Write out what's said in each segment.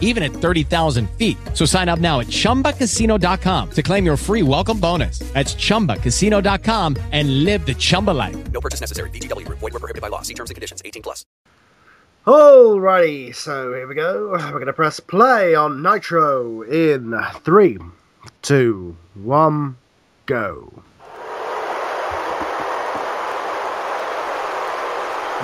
even at 30,000 feet. So sign up now at chumbacasino.com to claim your free welcome bonus. That's chumbacasino.com and live the Chumba life. No purchase necessary. VGW Group. Void were prohibited by law. See terms and conditions. 18 plus. Alrighty, so here we go. We're going to press play on Nitro in three, two, one, go.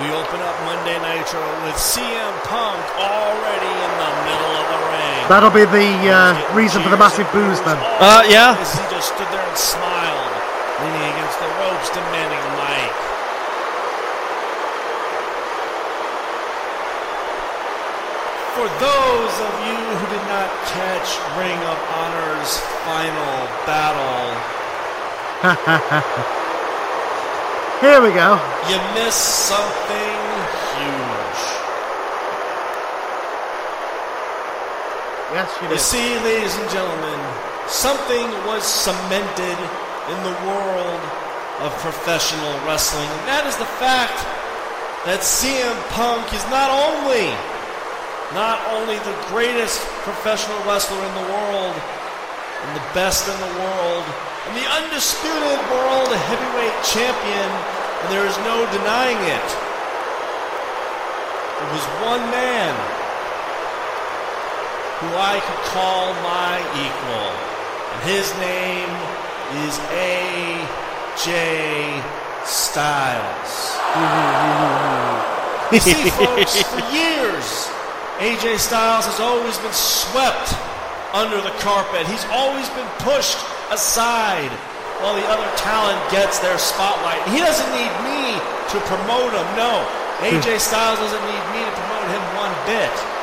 We open up Monday Nitro with CM Punk already in the middle of the ring. That'll be the uh, reason for the massive booze then. Uh, yeah. As he just stood there and smiled, leaning against the ropes, demanding a mic. For those of you who did not catch Ring of Honor's final battle, Here we go. you missed something Yes, you You see, ladies and gentlemen, something was cemented in the world of professional wrestling, and that is the fact that CM Punk is not only not only the greatest professional wrestler in the world and the best in the world and the undisputed world heavyweight champion, and there is no denying it. It was one man who I could call my equal. And his name is A.J. Styles. you see, folks, for years, A.J. Styles has always been swept under the carpet. He's always been pushed aside while the other talent gets their spotlight. He doesn't need me to promote him. No, A.J. Hmm. Styles doesn't need me to promote him one bit.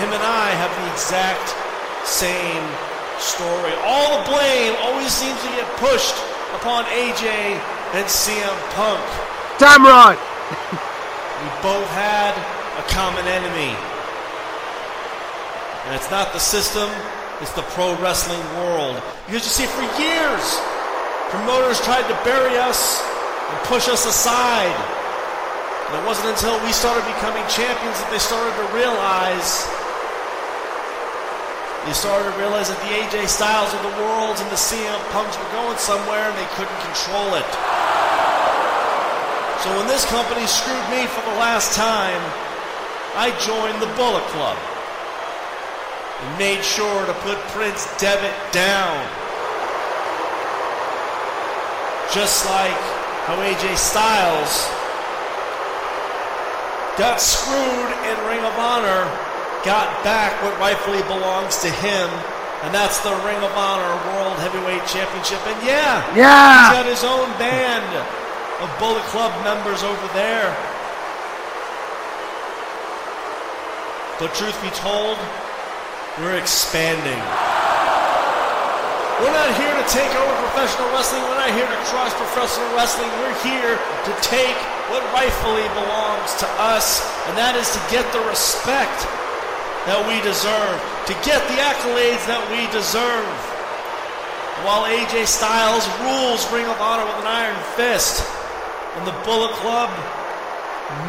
Him and I have the exact same story. All the blame always seems to get pushed upon AJ and CM Punk. Damn right. We both had a common enemy. And it's not the system, it's the pro wrestling world. Because you see, for years, promoters tried to bury us and push us aside. And it wasn't until we started becoming champions that they started to realize. They started to realize that the AJ Styles of the worlds and the CM Punks were going somewhere and they couldn't control it. So when this company screwed me for the last time, I joined the Bullet Club and made sure to put Prince Devitt down. Just like how AJ Styles got screwed in Ring of Honor, got back what rightfully belongs to him, and that's the Ring of Honor World Heavyweight Championship. And yeah, Yeah. he's got his own band of Bullet Club members over there. But truth be told, we're expanding. We're not here to take over professional wrestling. We're not here to crush professional wrestling. We're here to take what rightfully belongs to us, and that is to get the respect that we deserve, to get the accolades that we deserve. While AJ Styles rules Ring of Honor with an iron fist, and the Bullet Club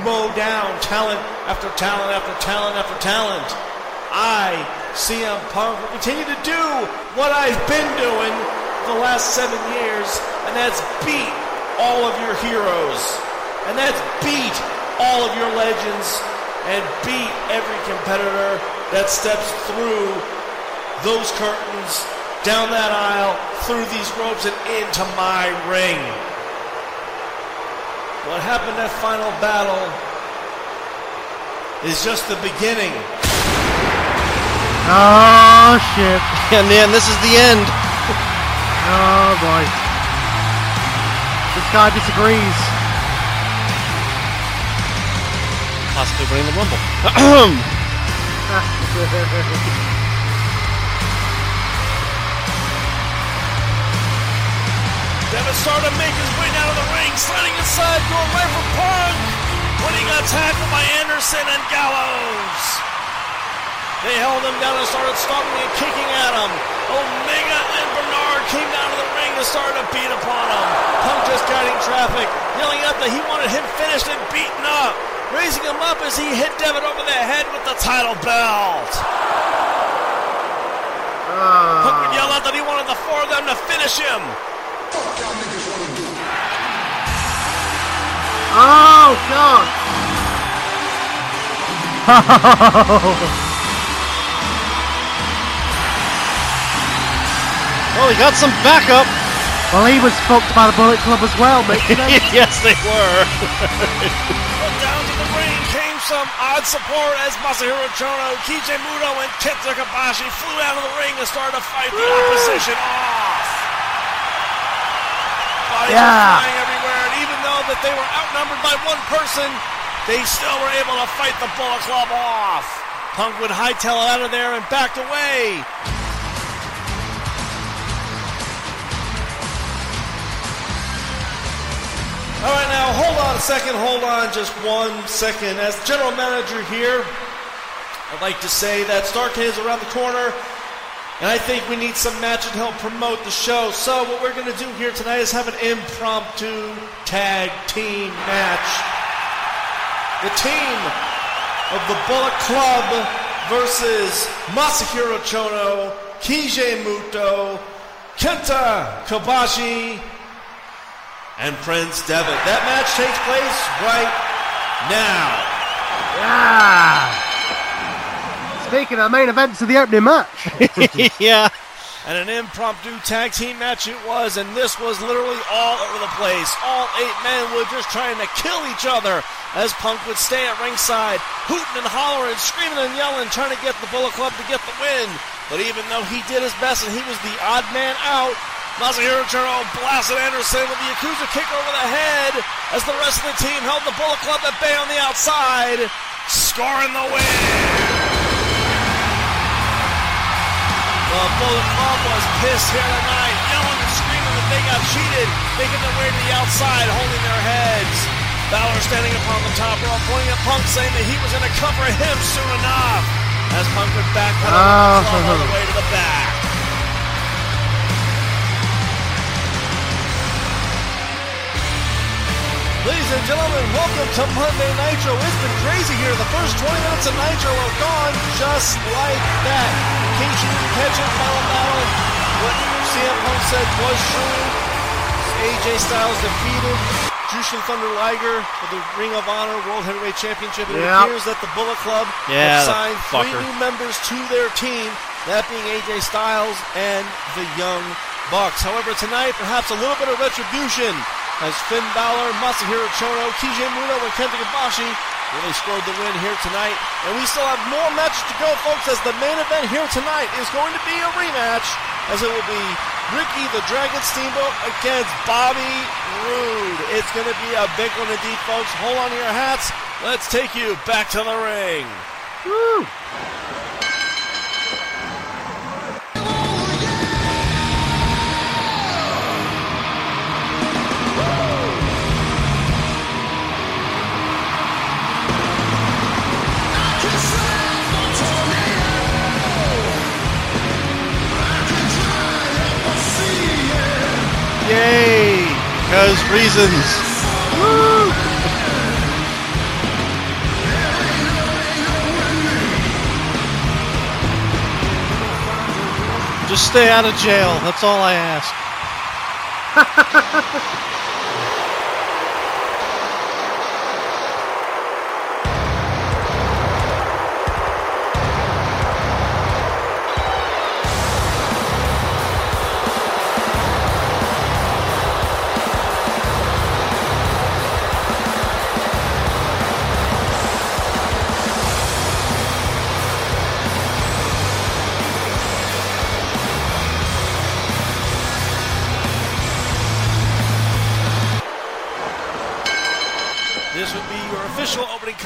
mow down talent after talent after talent after talent. I, CM Punk, will continue to do what I've been doing the last seven years, and that's beat all of your heroes, and that's beat all of your legends, and beat every competitor that steps through those curtains, down that aisle, through these ropes, and into my ring. What happened in that final battle is just the beginning. Oh shit. And then this is the end. Oh boy. This guy disagrees. Possibly winning the Rumble. Devitt started make his way down to the ring, sliding inside, going right for Punk. tackle by Anderson and Gallows. They held him down and started stomping and kicking at him. Omega and Bernard came down to the ring and started to beat upon him. Punk just guiding traffic, yelling out that he wanted him finished and beaten up, raising him up as he hit Devitt over the head with the title belt. Punk would yell out that he wanted the four of them to finish him. Oh God! Well, he got some backup. well, he was fucked by the Bullet Club as well, mate. yes, they were. some odd support as Masahiro Chono, Keiji Muto, and Kenta Kobashi flew out of the ring and started to fight the opposition off. Bodies Yeah. flying everywhere, and even though that they were outnumbered by one person, they still were able to fight the Bullet Club off. Punk would hightail it out of there and backed away. All right, now hold on a second. Hold on just one second. As general manager here, I'd like to say that Starrcade is around the corner, and I think we need some matches to help promote the show. So what we're going to do here tonight is have an impromptu tag team match. The team of the Bullet Club versus Masahiro Chono, Keiji Muto, Kenta Kobashi, and Prince Devitt. That match takes place right now. Yeah. Speaking of the main events of the opening match, yeah. And an impromptu tag team match it was, and this was literally all over the place. All eight men were just trying to kill each other as Punk would stay at ringside, hooting and hollering, screaming and yelling, trying to get the Bullet Club to get the win. But even though he did his best and he was the odd man out, Masahiro Chono blasted Anderson with the Yakuza kick over the head as the rest of the team held the Bullet Club at bay on the outside, scoring the win. The Bullet Club was pissed here tonight, yelling and screaming that they got cheated, making their way to the outside, holding their heads. Balor standing upon the top rope, pointing at Punk, saying that he was going to cover him soon enough. As Punk would back the Oh. club all the way to the back. Ladies and gentlemen, welcome to Monday Nitro. It's been crazy here. The first 20 minutes of Nitro are gone just like that. In case you didn't catch it, Battle Battle, what CM Punk said was true. AJ Styles defeated Jushin Thunder Liger for the Ring of Honor World Heavyweight Championship. It Yep. appears that the Bullet Club Yeah, have signed three fucker. new members to their team, that being AJ Styles and the Young Bucks. However, tonight, perhaps a little bit of retribution as Finn Balor, Masahiro Chono, Keiji Muto, and Kenta Kobashi really scored the win here tonight. And we still have more matches to go, folks, as the main event here tonight is going to be a rematch, as it will be Ricky the Dragon Steamboat against Bobby Roode. It's going to be a big one indeed, folks. Hold on to your hats. Let's take you back to the ring. Woo. Yay! Because reasons. Just stay out of jail. That's all I ask.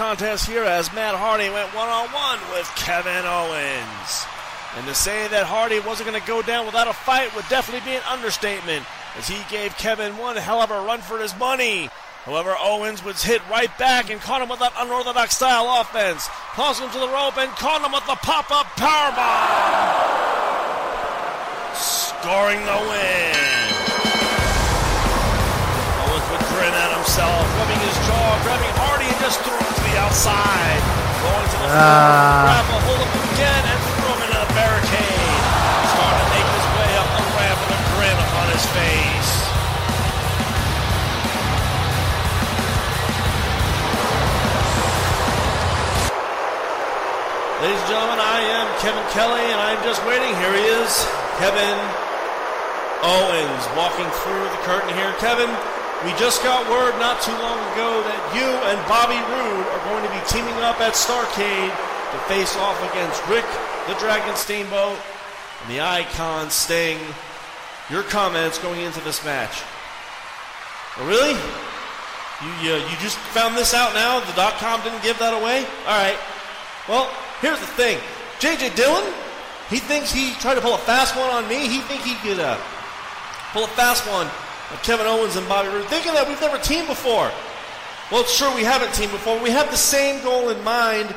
contest here as Matt Hardy went one on one with Kevin Owens. And to say that Hardy wasn't going to go down without a fight would definitely be an understatement, as he gave Kevin one hell of a run for his money. However, Owens was hit right back and caught him with that unorthodox style offense. Tossed him to the rope and caught him with the pop-up powerbomb. Scoring the win. Owens would grin at himself, rubbing his jaw, grabbing just threw him to the outside. Going to the floor, Ah. grab a hold of him again and threw him into the barricade. Starting to make his way up the ramp with a grin upon his face. Ladies and gentlemen, I am Kevin Kelly, and I'm just waiting. Here he is, Kevin Owens, walking through the curtain here. Kevin, we just got word not too long ago that you and Bobby Roode are going to be teaming up at Starrcade to face off against Rick the Dragon Steamboat and the Icon Sting. Your comments going into this match? Oh, really? You, you, you just found this out now? The dot com didn't give that away? All right. Well, here's the thing. J.J. Dillon, he thinks he tried to pull a fast one on me. He think he could uh, pull a fast one Kevin Owens and Bobby Roode, thinking that we've never teamed before. Well, sure, we haven't teamed before. We have the same goal in mind,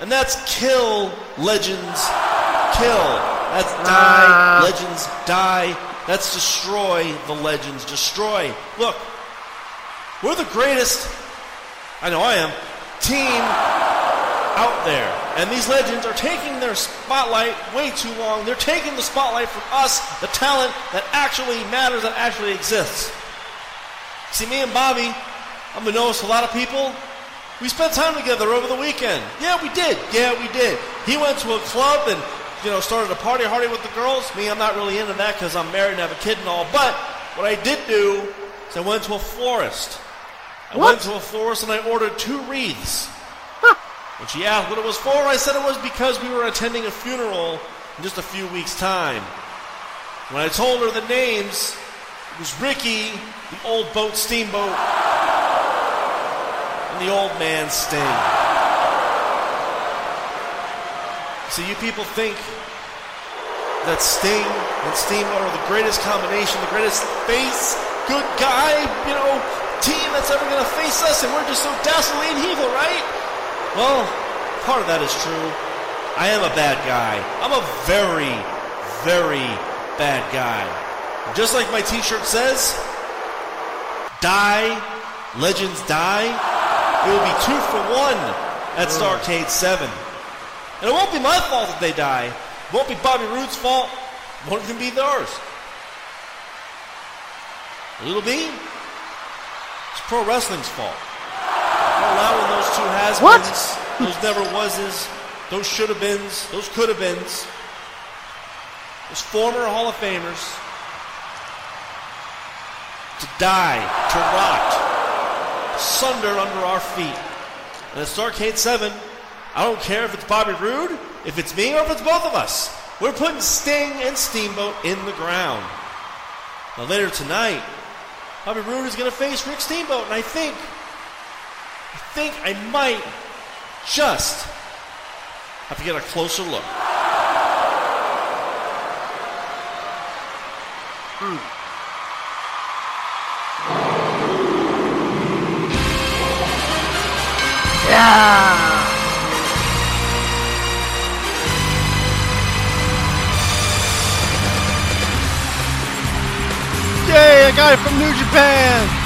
and that's kill legends. Kill. That's die. Ah. Legends die. That's destroy the legends. Destroy. Look, we're the greatest, I know I am, team out there. And these legends are taking their spotlight way too long. They're taking the spotlight from us, the talent that actually matters, that actually exists. See, me and Bobby, I'm gonna notice a lot of people. We spent time together over the weekend. Yeah, we did. Yeah, we did. He went to a club and, you know, started a party hardy with the girls. Me, I'm not really into that because I'm married and have a kid and all. But what I did do is I went to a florist. I What? went to a florist and I ordered two wreaths. She asked what it was for, I said it was because we were attending a funeral in just a few weeks' time. When I told her the names, it was Ricky, the old boat steamboat, and the old man Sting. So you people think that Sting and Steamboat are the greatest combination, the greatest face, good guy, you know, team that's ever going to face us, and we're just so dastardly and evil, right? Well, part of that is true. I am a bad guy. I'm a very, very bad guy. Just like my t-shirt says, die, legends die. It will be two for one at mm. Starrcade 7. And it won't be my fault if they die. It won't be Bobby Roode's fault. It won't even be theirs. It'll be it's pro wrestling's fault. Allowing those two has What? those never wases, those should have beens, those could have beens, those former Hall of Famers to die, to rot, sunder under our feet. And at Starrcade 7, I don't care if it's Bobby Roode, if it's me, or if it's both of us. We're putting Sting and Steamboat in the ground. Now later tonight, Bobby Roode is going to face Rick Steamboat, and I think, I think I might just have to get a closer look. Hmm. Yeah. Yay, a guy from New Japan!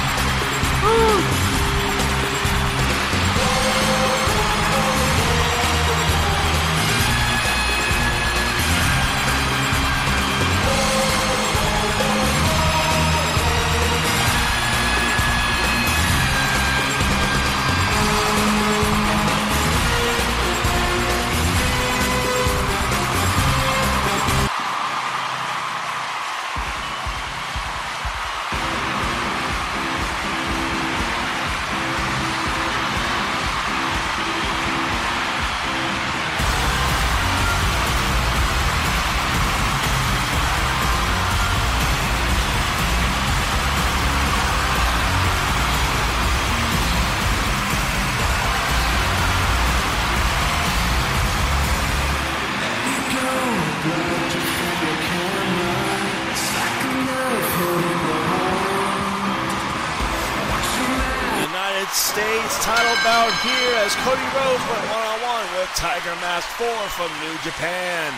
As Cody Rhodes went one-on-one with Tiger Mask 4 from New Japan.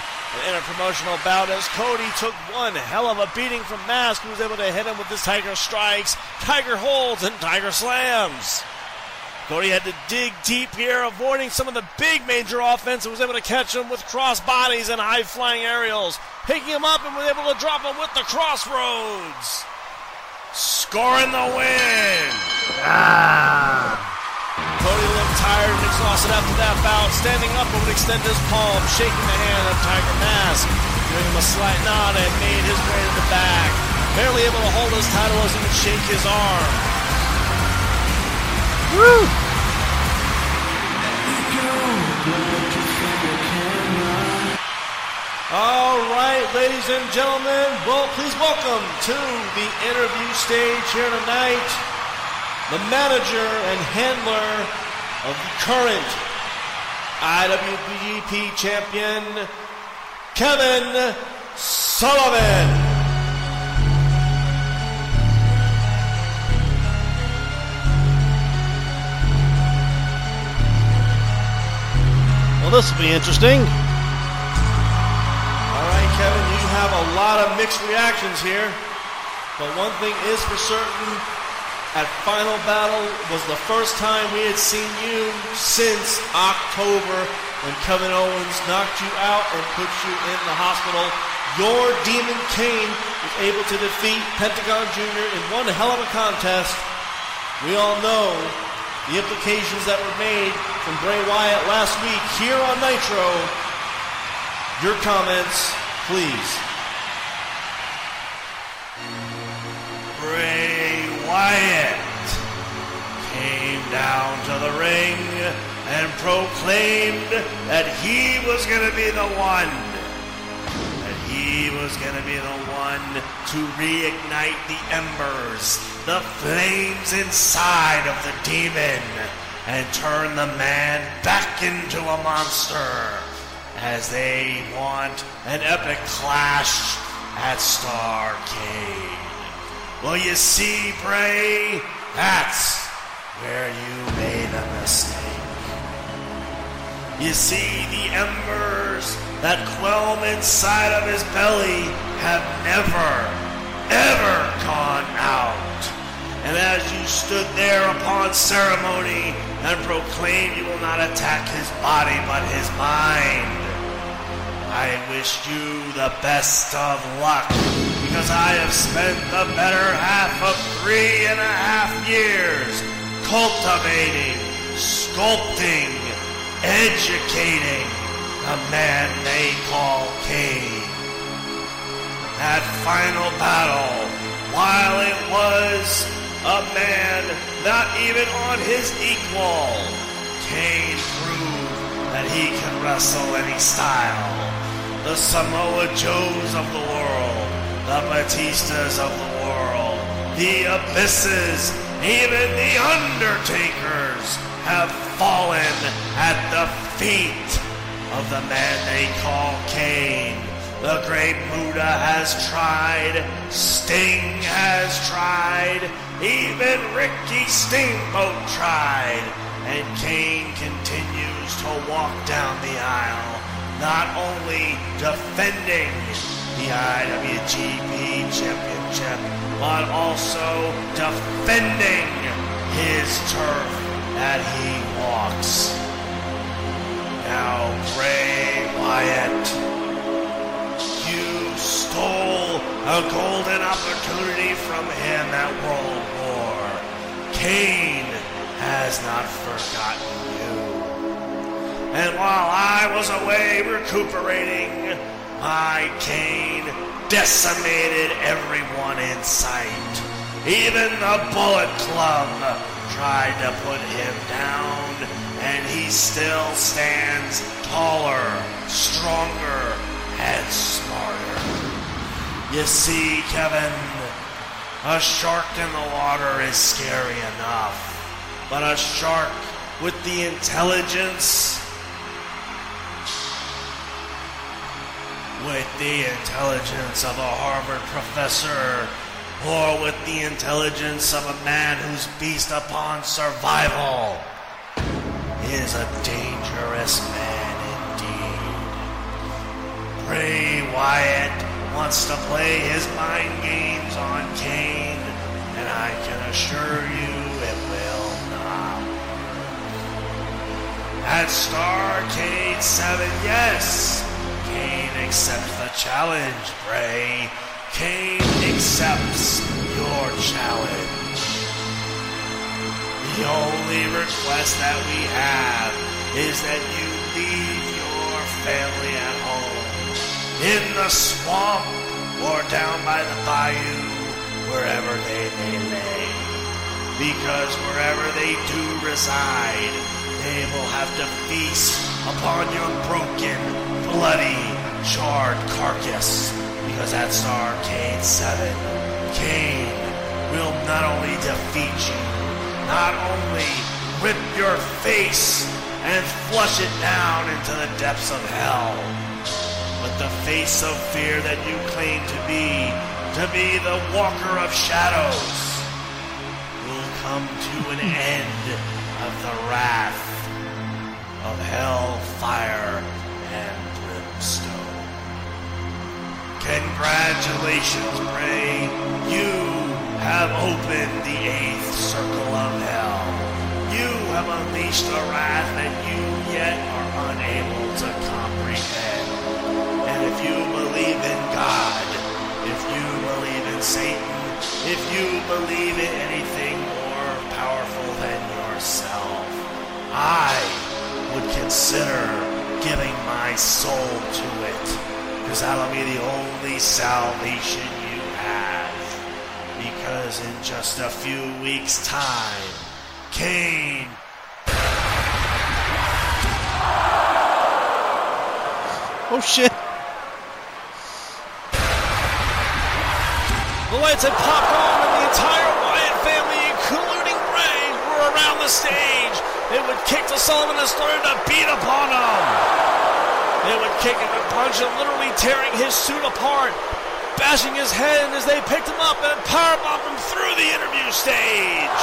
in a promotional bout as Cody took one hell of a beating from Mask, who was able to hit him with his Tiger Strikes, Tiger Holds, and Tiger Slams. Cody had to dig deep here, avoiding some of the big major offense, and was able to catch him with cross bodies and high flying aerials, picking him up and was able to drop him with the crossroads. Scoring the win. Ah. Cody looked tired and exhausted after that bout. Standing up and would extend his palm, shaking the hand of Tiger Mask, giving him a slight nod and made his way to the back. Barely able to hold his title as he would shake his arm. Woo. All right, ladies and gentlemen, well, please welcome to the interview stage here tonight the manager and handler of the current IWGP champion, Kevin Sullivan. Well, this will be interesting. All right, Kevin, you have a lot of mixed reactions here. But one thing is for certain at Final Battle was the first time we had seen you since October when Kevin Owens knocked you out and put you in the hospital. Your Demon Kane was able to defeat Pentagon Jr. in one hell of a contest. We all know the implications that were made from Bray Wyatt last week here on Nitro. Your comments, please. Bray Wyatt came down to the ring and proclaimed that he was going to be the one. That he was going to be the one to reignite the embers, the flames inside of the demon, and turn the man back into a monster as they want an epic clash at Starrcade. Well, you see, Bray, that's where you made a mistake. You see, the embers that qualm inside of his belly have never, ever gone out. And as you stood there upon ceremony and proclaimed you will not attack his body but his mind, I wish you the best of luck because I have spent the better half of three and a half years cultivating, sculpting, educating a man they call Kane. That final battle, while it was a man not even on his equal, Kane proved that he can wrestle any style. The Samoa Joes of the world, the Batistas of the world, the Abysses, even the Undertakers have fallen at the feet of the man they call Kane. The Great Muta has tried, Sting has tried, even Ricky Steamboat tried, and Kane continues to walk down the aisle, not only defending the IWGP Championship, but also defending his turf that he walks. Now, Bray Wyatt, you stole a golden opportunity from him at World War. Kane has not forgotten. And while I was away recuperating, my cane decimated everyone in sight. Even the Bullet Club tried to put him down, and he still stands taller, stronger, and smarter. You see, Kevin, a shark in the water is scary enough, but a shark with the intelligence with the intelligence of a Harvard professor or with the intelligence of a man who's beast upon survival. is a dangerous man indeed. Bray Wyatt wants to play his mind games on Kane, and I can assure you it will not. At Starrcade 7, yes, Kane accepts the challenge, Bray. Kane accepts your challenge. The only request that we have is that you leave your family at home, in the swamp, or down by the bayou, wherever they may lay. Because wherever they do reside, they will have to feast upon your broken, bloody, charred carcass. Because at Starrcade 7, Kane will not only defeat you, not only rip your face and flush it down into the depths of hell, but the face of fear that you claim to be, to be the walker of shadows, will come to an end of the wrath of hell, Congratulations, Bray. You have opened the eighth circle of hell. You have unleashed a wrath that you yet are unable to comprehend. And if you believe in God, if you believe in Satan, if you believe in anything more powerful than yourself, I would consider giving my soul to it. Because that'll be the only salvation you have. Because in just a few weeks' time, Kane Oh shit. The lights had popped on, and the entire Wyatt family, including Bray, were around the stage. They would kick to Sullivan and started to beat upon him. They would kick him and punch him, literally tearing his suit apart, bashing his head as they picked him up and powerbombed him through the interview stage.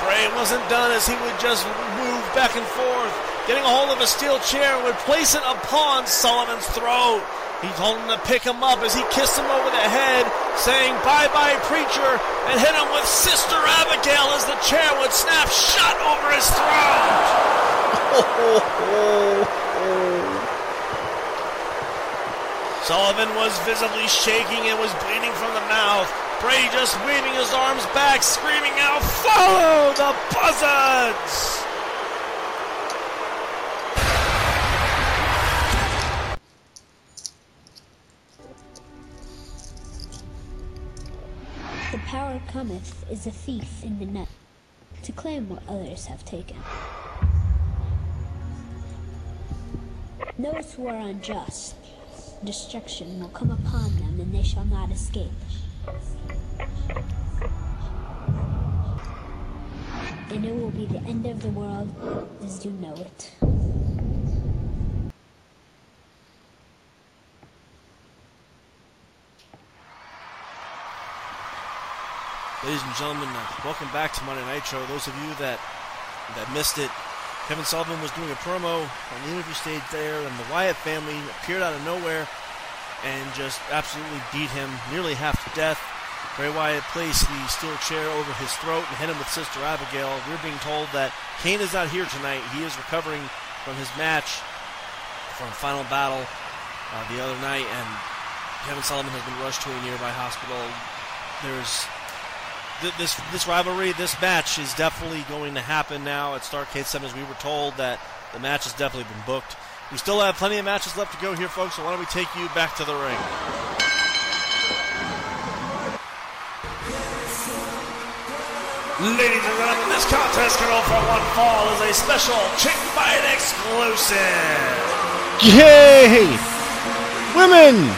Bray wasn't done as he would just move back and forth, getting a hold of a steel chair and would place it upon Sullivan's throat. He told him to pick him up as he kissed him over the head, saying, Bye bye, preacher, and hit him with Sister Abigail as the chair would snap shut over his throat. Sullivan was visibly shaking and was bleeding from the mouth. Bray just waving his arms back, screaming out, Follow the buzzards! The power cometh is a thief in the night to claim what others have taken. Those who are unjust, destruction will come upon them and they shall not escape. And it will be the end of the world as you know it. Ladies and gentlemen, uh, welcome back to Monday Nitro. Those of you that that missed it, Kevin Sullivan was doing a promo on the interview stage there, and the Wyatt family appeared out of nowhere and just absolutely beat him nearly half to death. Bray Wyatt placed the steel chair over his throat and hit him with Sister Abigail. We're being told that Kane is not here tonight. He is recovering from his match from Final Battle uh, the other night, and Kevin Sullivan has been rushed to a nearby hospital. There's th- this this rivalry, this match is definitely going to happen now at Starrcade 7 as we were told that the match has definitely been booked. We still have plenty of matches left to go here, folks, so why don't we take you back to the ring? Ladies and gentlemen, this contest can for one fall is a special Chick Fight exclusive. Yay! Women!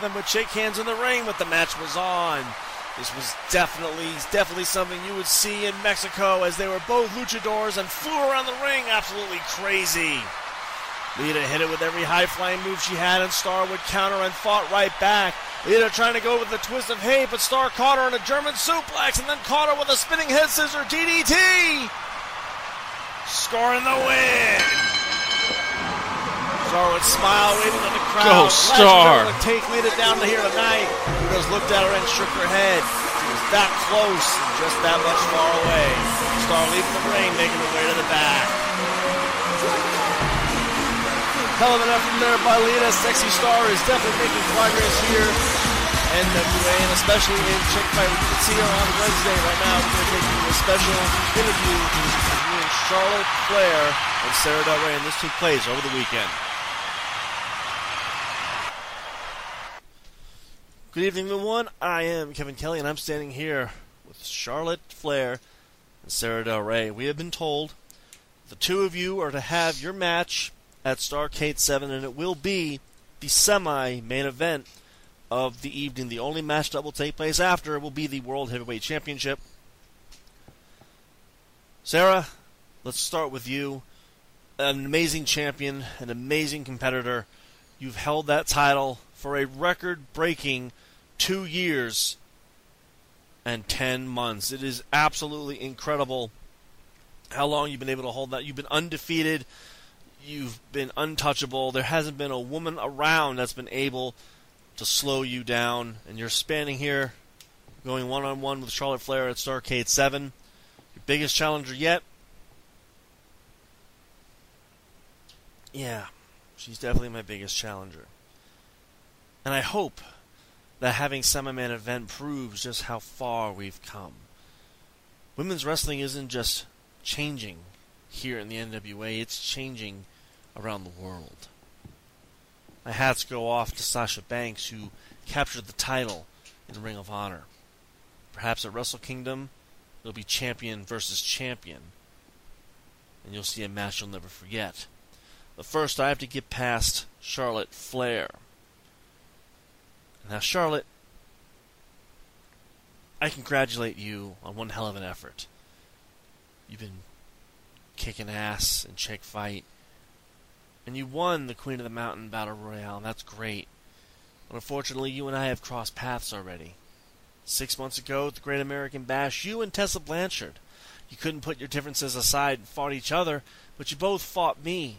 Them would shake hands in the ring, but the match was on. This was definitely, definitely something you would see in Mexico as they were both luchadors and flew around the ring absolutely crazy. Lita hit it with every high flying move she had, and Star would counter and fought right back. Lita trying to go with the twist of fate, but Star caught her in a German suplex and then caught her with a spinning head scissor DDT. Scoring the win. Star would smile, waving at the crowd. Go, Glad she was Star. to take Lita down to here tonight. Just looked at her and shook her head. She was that close and just that much far away. Star leaving the ring, making her way to the back. Hell of an effort there by Lita. Sexy Star is definitely making progress here. NWA, and especially in Chick Fight. We can see her on Wednesday right now. We're going to take you a special interview between Charlotte Flair and Sarah Del Rey, and this took place over the weekend. Good evening, everyone. I am Kevin Kelly, and I'm standing here with Charlotte Flair and Sarah Del Rey. We have been told the two of you are to have your match at Starrcade 7, and it will be the semi main event of the evening. The only match that will take place after will be the World Heavyweight Championship. Sarah, let's start with you. An amazing champion, an amazing competitor. You've held that title for a record breaking two years and 10 months. It is absolutely incredible how long you've been able to hold that. You've been undefeated, you've been untouchable. There hasn't been a woman around that's been able to slow you down. And you're standing here going one on one with Charlotte Flair at Starrcade 7. Your biggest challenger yet. Yeah, she's definitely my biggest challenger. And I hope that having Semi Man event proves just how far we've come. Women's wrestling isn't just changing here in the NWA, it's changing around the world. My hats go off to Sasha Banks, who captured the title in Ring of Honor. Perhaps at Wrestle Kingdom, it'll be champion versus champion, and you'll see a match you'll never forget. But first, I have to get past Charlotte Flair. Now, Charlotte, I congratulate you on one hell of an effort. You've been kicking ass in Chick Fight, and you won the Queen of the Mountain Battle Royale, and that's great. But unfortunately, you and I have crossed paths already. Six months ago at the Great American Bash, you and Tessa Blanchard, you couldn't put your differences aside and fought each other, but you both fought me.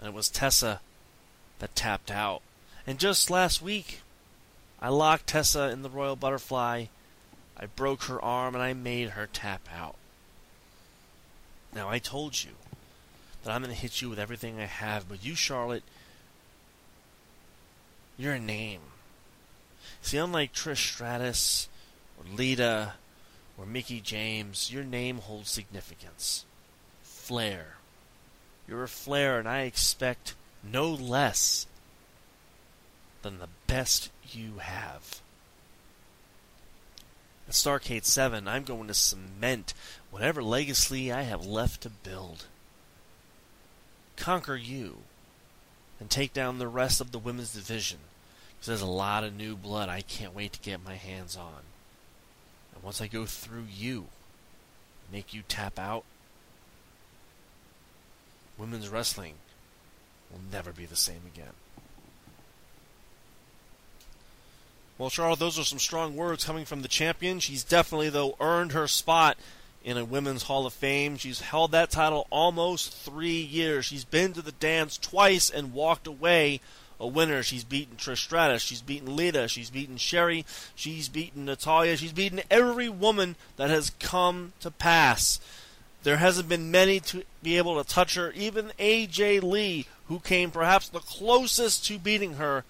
And it was Tessa that tapped out. And just last week, I locked Tessa in the Royal Butterfly. I broke her arm and I made her tap out. Now, I told you that I'm going to hit you with everything I have, but you, Charlotte, you're a name. See, unlike Trish Stratus or Lita or Mickie James, your name holds significance. Flair. You're a Flair, and I expect no less than the best you have. At Starrcade 7, I'm going to cement whatever legacy I have left to build. Conquer you, and take down the rest of the women's division, because there's a lot of new blood I can't wait to get my hands on. And once I go through you, make you tap out, women's wrestling will never be the same again. Well, Charlotte, those are some strong words coming from the champion. She's definitely, though, earned her spot in a Women's Hall of Fame. She's held that title almost three years. She's been to the dance twice and walked away a winner. She's beaten Trish Stratus. She's beaten Lita. She's beaten Sherry. She's beaten Natalya. She's beaten every woman that has come to pass. There hasn't been many to be able to touch her. Even AJ Lee, who came perhaps the closest to beating her,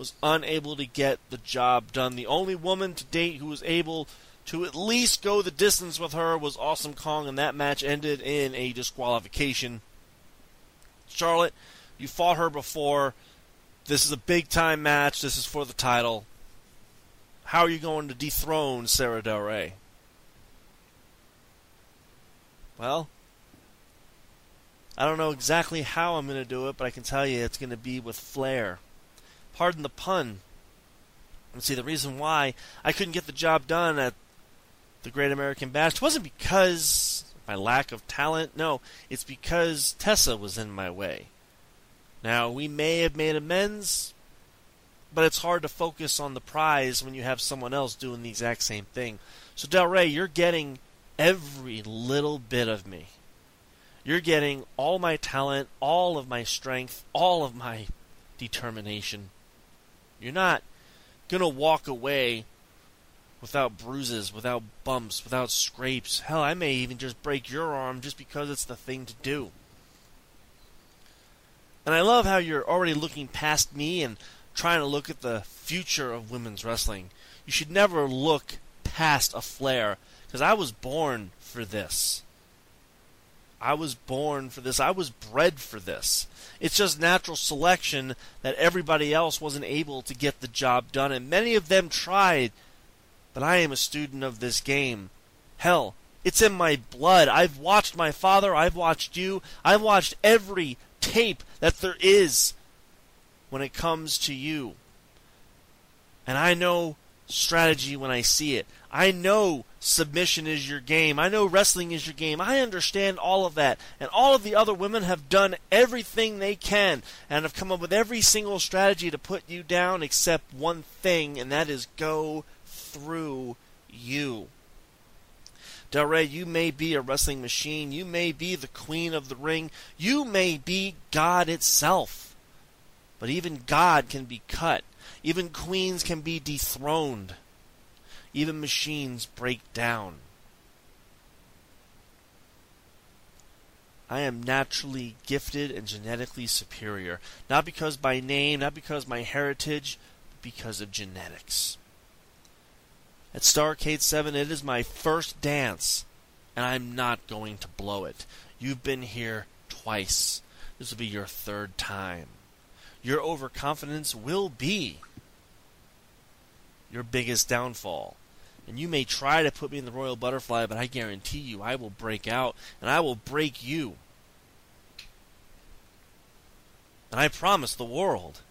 was unable to get the job done. The only woman to date who was able to at least go the distance with her was Awesome Kong, and that match ended in a disqualification. Charlotte, you fought her before. This is a big time match. This is for the title. How are you going to dethrone Sara Del Rey? Well, I don't know exactly how I'm going to do it, but I can tell you it's going to be with flair. Pardon the pun. And see, the reason why I couldn't get the job done at the Great American Bash wasn't because my lack of talent. No, it's because Tessa was in my way. Now, we may have made amends, but it's hard to focus on the prize when you have someone else doing the exact same thing. So, Del Rey, you're getting every little bit of me. You're getting all my talent, all of my strength, all of my determination. You're not going to walk away without bruises, without bumps, without scrapes. Hell, I may even just break your arm just because it's the thing to do. And I love how you're already looking past me and trying to look at the future of women's wrestling. You should never look past a Flair because I was born for this. I was born for this. I was bred for this. It's just natural selection that everybody else wasn't able to get the job done, and many of them tried. But I am a student of this game. Hell, it's in my blood. I've watched my father. I've watched you. I've watched every tape that there is when it comes to you. And I know strategy when I see it. I know submission is your game. I know wrestling is your game. I understand all of that. And all of the other women have done everything they can and have come up with every single strategy to put you down except one thing, and that is go through you. Del Rey, you may be a wrestling machine. You may be the queen of the ring. You may be God itself. But even God can be cut. Even queens can be dethroned. Even machines break down. I am naturally gifted and genetically superior. Not because by name, not because my heritage, but because of genetics. At Starrcade 7, it is my first dance, and I'm not going to blow it. You've been here twice. This will be your third time. Your overconfidence will be your biggest downfall. And you may try to put me in the Royal Butterfly, but I guarantee you I will break out, and I will break you. And I promise the world,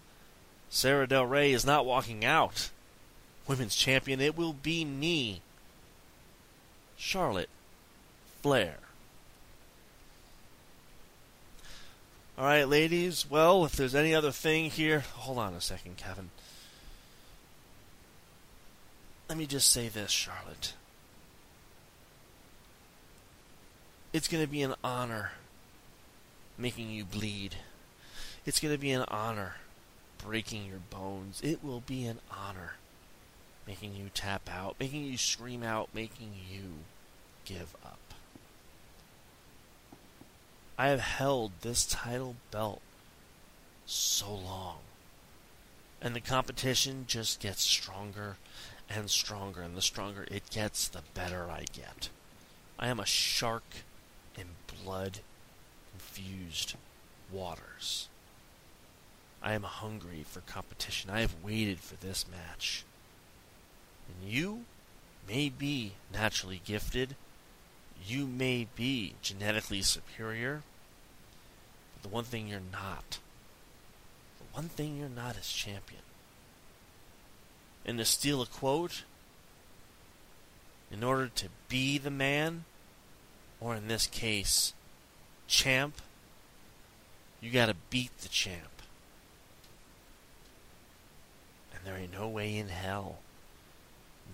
Sara Del Rey is not walking out women's champion, it will be me, Charlotte Flair. All right, ladies. Well, if there's any other thing here, hold on a second, Kevin. Let me just say this, Charlotte. It's going to be an honor making you bleed. It's going to be an honor breaking your bones. It will be an honor making you tap out, making you scream out, making you give up. I have held this title belt so long. And the competition just gets stronger and stronger, and the stronger it gets, the better I get. I am a shark in blood infused waters. I am hungry for competition. I have waited for this match. And you may be naturally gifted, you may be genetically superior, but the one thing you're not, the one thing you're not is champion. And to steal a quote, in order to be the man, or in this case, champ, you gotta beat the champ. And there ain't no way in hell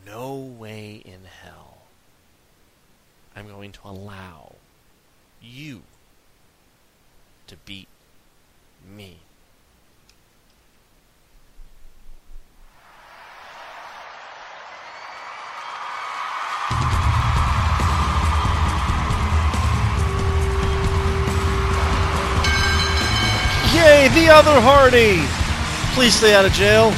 no way in hell I'm going to allow you to beat me. The other Hardy! Please stay out of jail.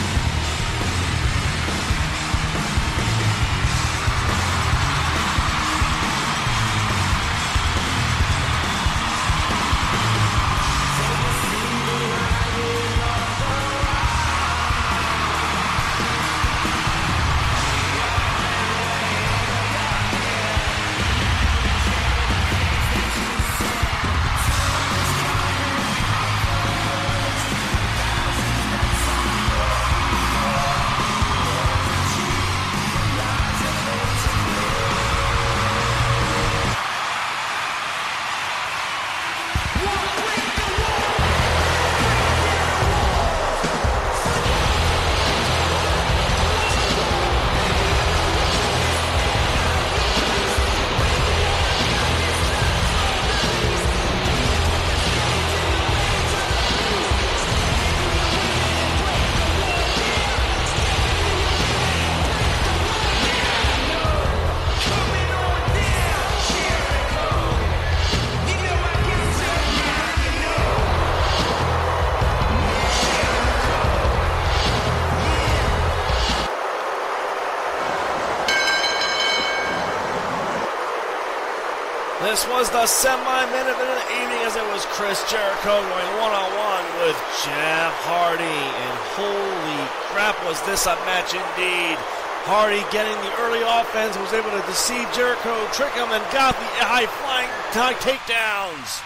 Was the semi-main of the evening as it was Chris Jericho going one-on-one with Jeff Hardy. And holy crap, was this a match indeed. Hardy getting the early offense, was able to deceive Jericho, trick him, and got the high-flying takedowns.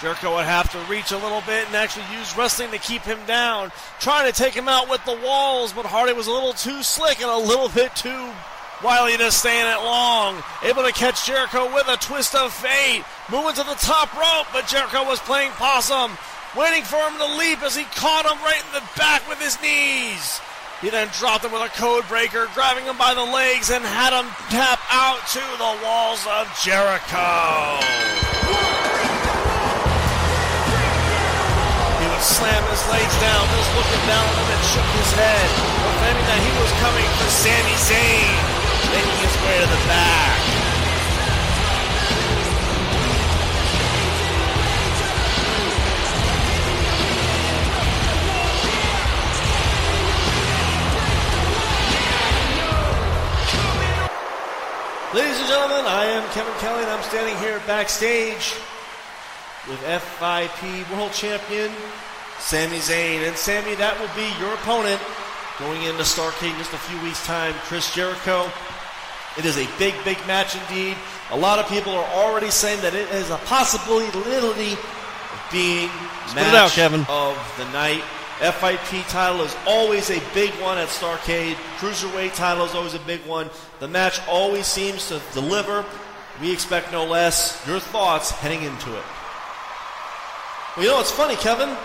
Jericho would have to reach a little bit and actually use wrestling to keep him down, trying to take him out with the walls, but Hardy was a little too slick and a little bit too wily to stay in it long. Able to catch Jericho with a twist of fate, moving to the top rope, but Jericho was playing possum, waiting for him to leap as he caught him right in the back with his knees. He then dropped him with a code breaker, grabbing him by the legs and had him tap out to the walls of Jericho. He would slam his legs down, just looking down at him and then shook his head, proclaiming that he was coming for Sami Zayn, making his way to the back. Ladies and gentlemen, I am Kevin Kelly and I'm standing here backstage with FIP World Champion Sami Zayn. And Sami, that will be your opponent going into Starrcade in just a few weeks' time, Chris Jericho. It is a big, big match indeed. A lot of people are already saying that it is a possibility of being Spit match out, Kevin. of the night. FIP title is always a big one at Starrcade. Cruiserweight title is always a big one. The match always seems to deliver. We expect no less. Your thoughts heading into it. Well, you know it's funny, Kevin?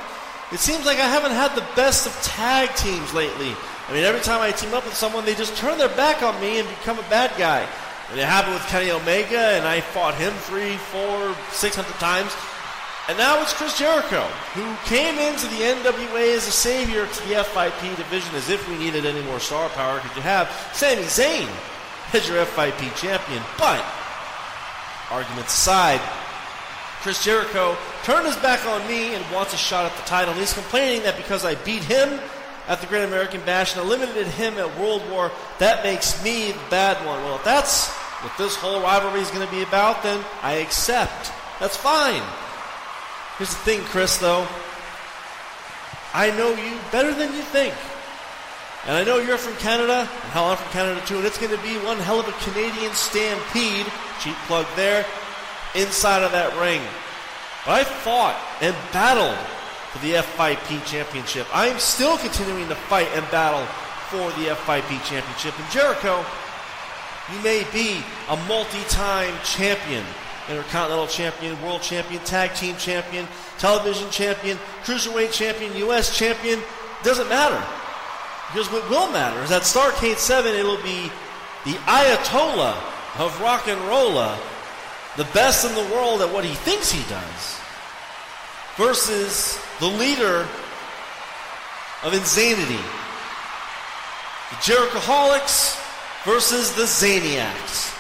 It seems like I haven't had the best of tag teams lately. I mean, every time I team up with someone, they just turn their back on me and become a bad guy. And it happened with Kenny Omega, and I fought him three, four, six hundred times. And now it's Chris Jericho, who came into the NWA as a savior to the FIP division as if we needed any more star power. Could you have Sami Zayn as your FIP champion? But, arguments aside, Chris Jericho turned his back on me and wants a shot at the title. And he's complaining that because I beat him at the Great American Bash and eliminated him at World War, that makes me the bad one. Well, if that's what this whole rivalry is going to be about, then I accept. That's fine. Here's the thing, Chris, though. I know you better than you think. And I know you're from Canada, and hell, I'm from Canada too, and it's going to be one hell of a Canadian stampede, cheap plug there, inside of that ring. But I fought and battled for the FIP championship. I'm still continuing to fight and battle for the FIP championship. And Jericho, you may be a multi-time champion, intercontinental champion, world champion, tag team champion, television champion, cruiserweight champion, U.S. champion. Doesn't matter. Because what will matter is that Starrcade 7, it'll be the Ayatollah of rock and rolla, the best in the world at what he thinks he does, versus the leader of insanity. The Jerichoholics versus the Zaniacs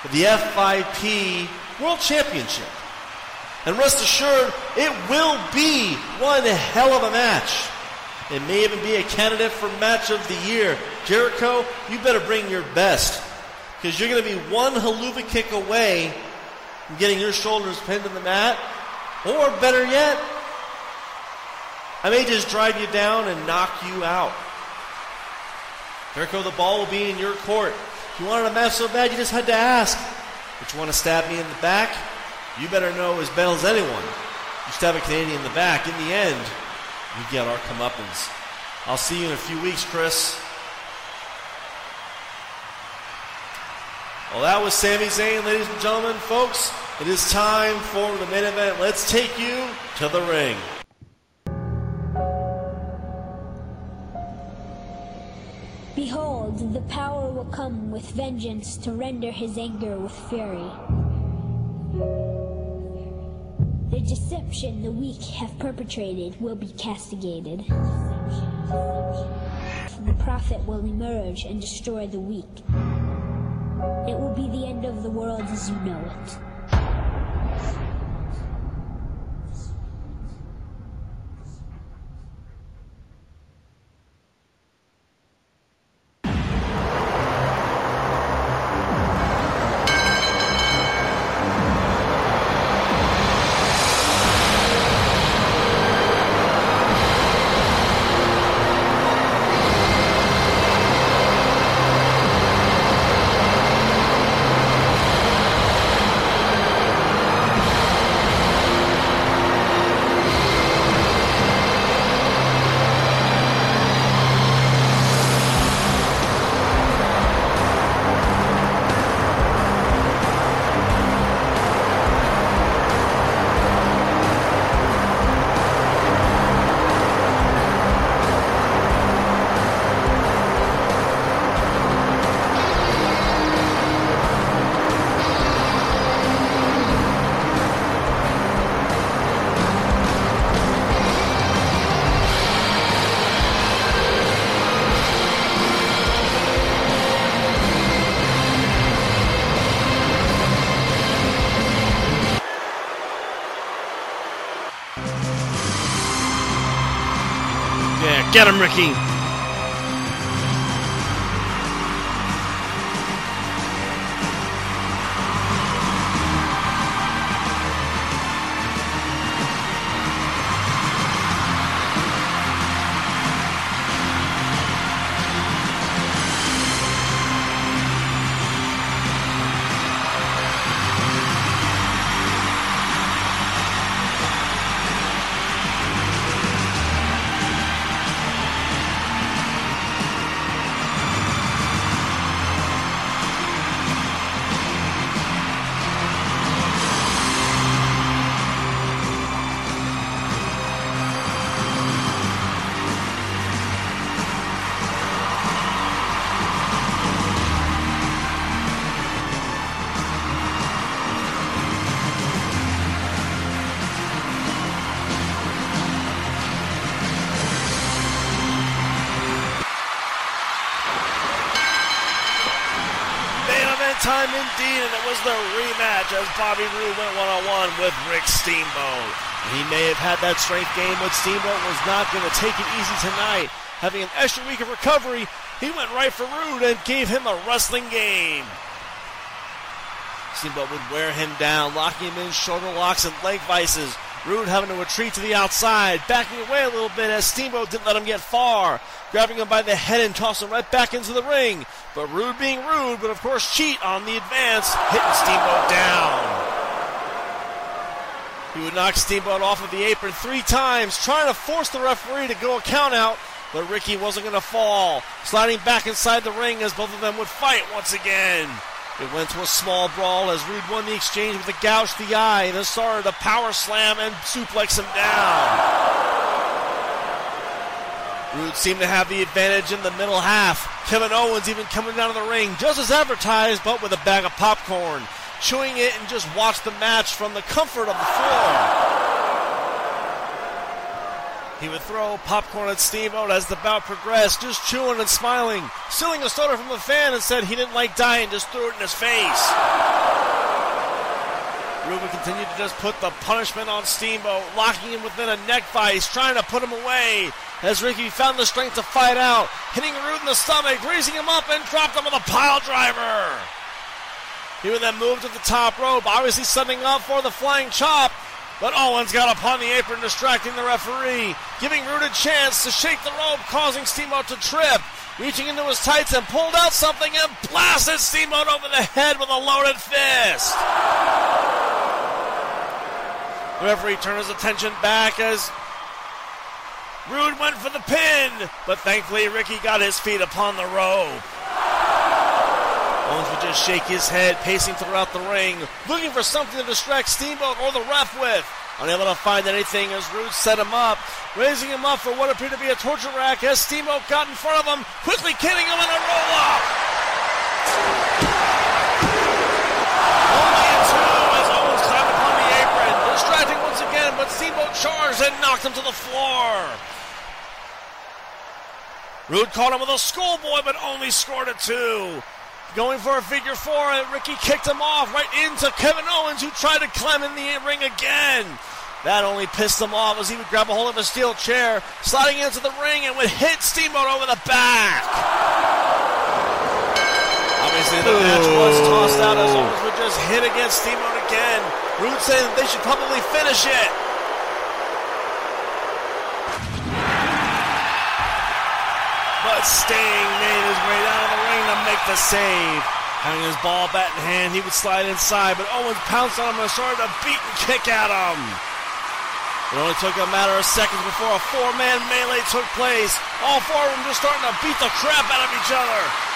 for the FIP World Championship. And rest assured, it will be one hell of a match. It may even be a candidate for match of the year. Jericho, you better bring your best. Because you're going to be one haluva kick away from getting your shoulders pinned in the mat. Or better yet, I may just drive you down and knock you out. Jericho, the ball will be in your court. If you wanted a match so bad, you just had to ask. But you want to stab me in the back? You better know as well as anyone. You stab a Canadian in the back. In the end, we get our comeuppance. I'll see you in a few weeks, Chris. Well, that was Sami Zayn, ladies and gentlemen, folks. It is time for the main event. Let's take you to the ring. Behold, the power will come with vengeance to render his anger with fury. The deception the weak have perpetrated will be castigated. The prophet will emerge and destroy the weak. It will be the end of the world as you know it. Get him, Ricky. Bobby Roode went one on one with Rick Steamboat. He may have had that strength game, but Steamboat was not going to take it easy tonight. Having an extra week of recovery, he went right for Roode and gave him a wrestling game. Steamboat would wear him down, locking him in shoulder locks and leg vices. Roode having to retreat to the outside, backing away a little bit as Steamboat didn't let him get far, grabbing him by the head and tossing him right back into the ring. But Roode being rude, but of course cheat on the advance, hitting Steamboat down. He would knock Steamboat off of the apron three times, trying to force the referee to go a count out, but Ricky wasn't going to fall, sliding back inside the ring as both of them would fight once again. It went to a small brawl as Roode won the exchange with a gouge to the eye, then started a power slam and suplex him down. Roode seemed to have the advantage in the middle half. Kevin Owens even coming down to the ring, just as advertised, but with a bag of popcorn, chewing it and just watch the match from the comfort of the floor. He would throw popcorn at Steamboat as the bout progressed, just chewing and smiling, stealing a soda from a fan and said he didn't like dying, just threw it in his face. Ruben continued to just put the punishment on Steamboat, locking him within a neck vice, trying to put him away. As Ricky found the strength to fight out, hitting Roode in the stomach, raising him up, and dropped him with a pile driver. He would then move to the top rope, obviously setting up for the flying chop. But Owens got upon the apron, distracting the referee, giving Roode a chance to shake the rope, causing Steamboat to trip. Reaching into his tights and pulled out something and blasted Steamboat over the head with a loaded fist. The referee turned his attention back as Roode went for the pin, but thankfully Ricky got his feet upon the rope. Owens would just shake his head, pacing throughout the ring, looking for something to distract Steamboat or the ref with. Unable to find anything as Roode set him up, raising him up for what appeared to be a torture rack as Steamboat got in front of him, quickly killing him in a roll up. Only a two as Owens climbed upon the apron, distracting once again, but Steamboat charged and knocked him to the floor. Roode caught him with a schoolboy, but only scored a two. Going for a figure four, and Ricky kicked him off right into Kevin Owens, who tried to climb in the ring again. That only pissed him off as he would grab a hold of a steel chair, sliding into the ring, and would hit Steamboat over the back. Obviously, the match was tossed out as Owens would just hit against Steamboat again. Roode saying that they should probably finish it. But Sting made his way down to the to the save. Having his ball bat in hand, he would slide inside, but Owens pounced on him and started to beat and kick at him. It only took a matter of seconds before a four-man melee took place. All four of them just starting to beat the crap out of each other.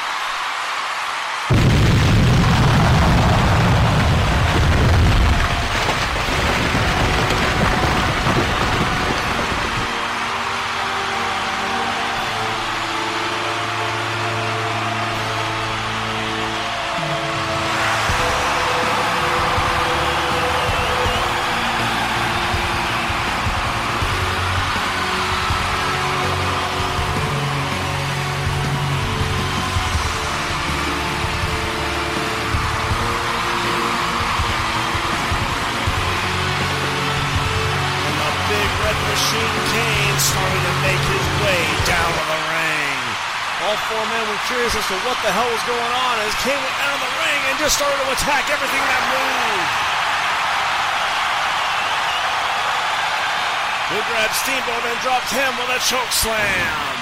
The hell was going on as Kane went out of the ring and just started to attack everything that moved. He grabbed Steamboat and dropped him with a choke slam.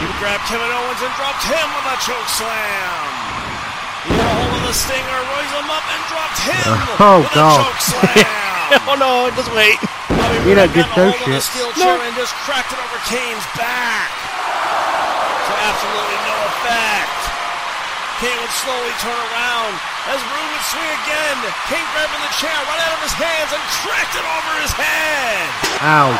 He grabbed Kevin Owens and dropped him with a choke slam. He got a hold of the Stinger, raised him up and dropped him uh, Oh, with God. a choke slam. Oh no, just wait. Bobby You don't get got a those hold of the shits. steel chair and just cracked it over Kane's back. To absolutely no effect. Kane would slowly turn around as Roode would swing again. Kane grabbing the chair right out of his hands and cracked it over his head. Ow.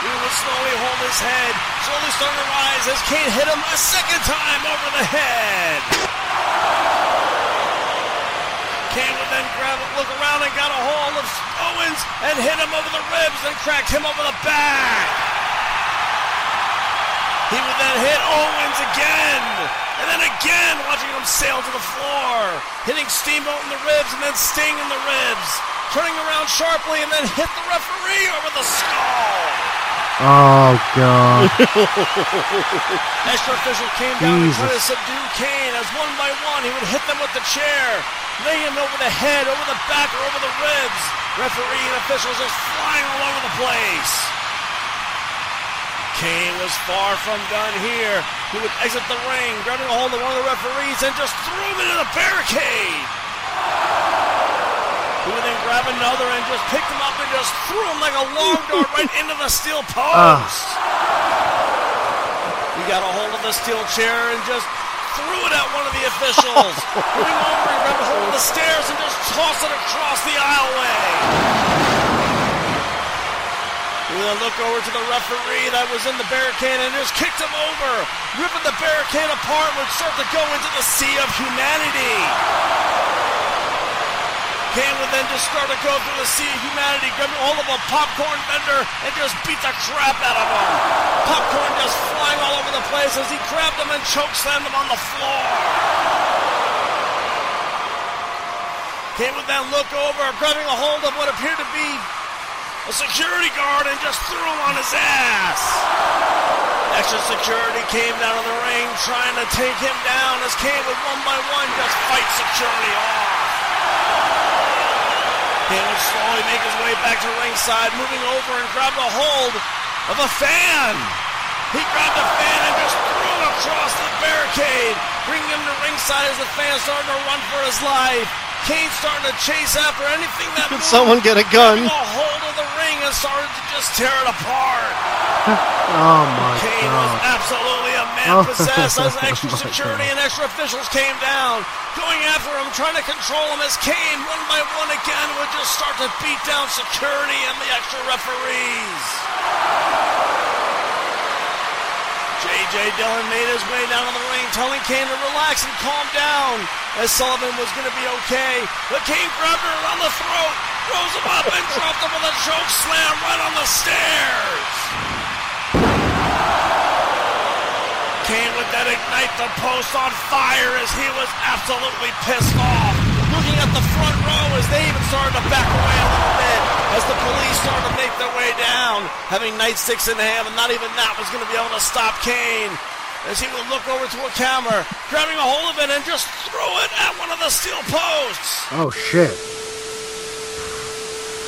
He would slowly hold his head, slowly starting to rise as Kane hit him a second time over the head. Kane would then grab, look around and got a hold of Owens and hit him over the ribs and cracked him over the back. He would then hit Owens again, and then again, watching him sail to the floor, hitting Steamboat in the ribs and then Sting in the ribs, turning around sharply and then hit the referee over the skull. Oh, God. Extra official came down and tried to subdue Kane as one by one he would hit them with the chair, laying him over the head, over the back, or over the ribs. Referee and officials just flying all over the place. Kane was far from done here. He would exit the ring, grabbing a hold of one of the referees and just threw him into the barricade. He would then grab another and just picked him up and just threw him like a long dart right into the steel post. He got a hold of the steel chair and just threw it at one of the officials. Moving over, he grabbed a hold of the stairs and just tossed it across the aisleway. Then looked over to the referee that was in the barricade and just kicked him over, ripping the barricade apart, would start to go into the sea of humanity. Kane would then just start to go through the sea of humanity, grabbing hold of a popcorn vendor and just beat the crap out of him. Popcorn just flying all over the place as he grabbed him and chokeslammed him on the floor. Kane would then look over, grabbing a hold of what appeared to be a security guard and just threw him on his ass. Extra security came down to the ring trying to take him down as Kane would one by one just fight security off. Kane would slowly make his way back to ringside, moving over and grabbed a hold of a fan. He grabbed a fan and just threw him across the barricade, bringing him to ringside as the fan started to run for his life. Kane starting to chase after anything that Could someone get a gun? a hold of the ring and started to just tear it apart. Oh, my Kane was absolutely a man Oh, possessed as extra security God. and extra officials came down, going after him, trying to control him as Kane, one by one again, would just start to beat down security and the extra referees. J.J. Dillon made his way down to the ring, telling Kane to relax and calm down, as Sullivan was going to be okay. But Kane grabbed her around the throat, rose him up, and dropped him with a choke slam right on the stairs. Kane would then ignite the post on fire as he was absolutely pissed off. Looking at the front row as they even started to back away a little bit as the police started to make their way down, having nightsticks in hand, and not even that was going to be able to stop Kane. As he would look over to a camera, grabbing a hold of it and just throw it at one of the steel posts. Oh, shit.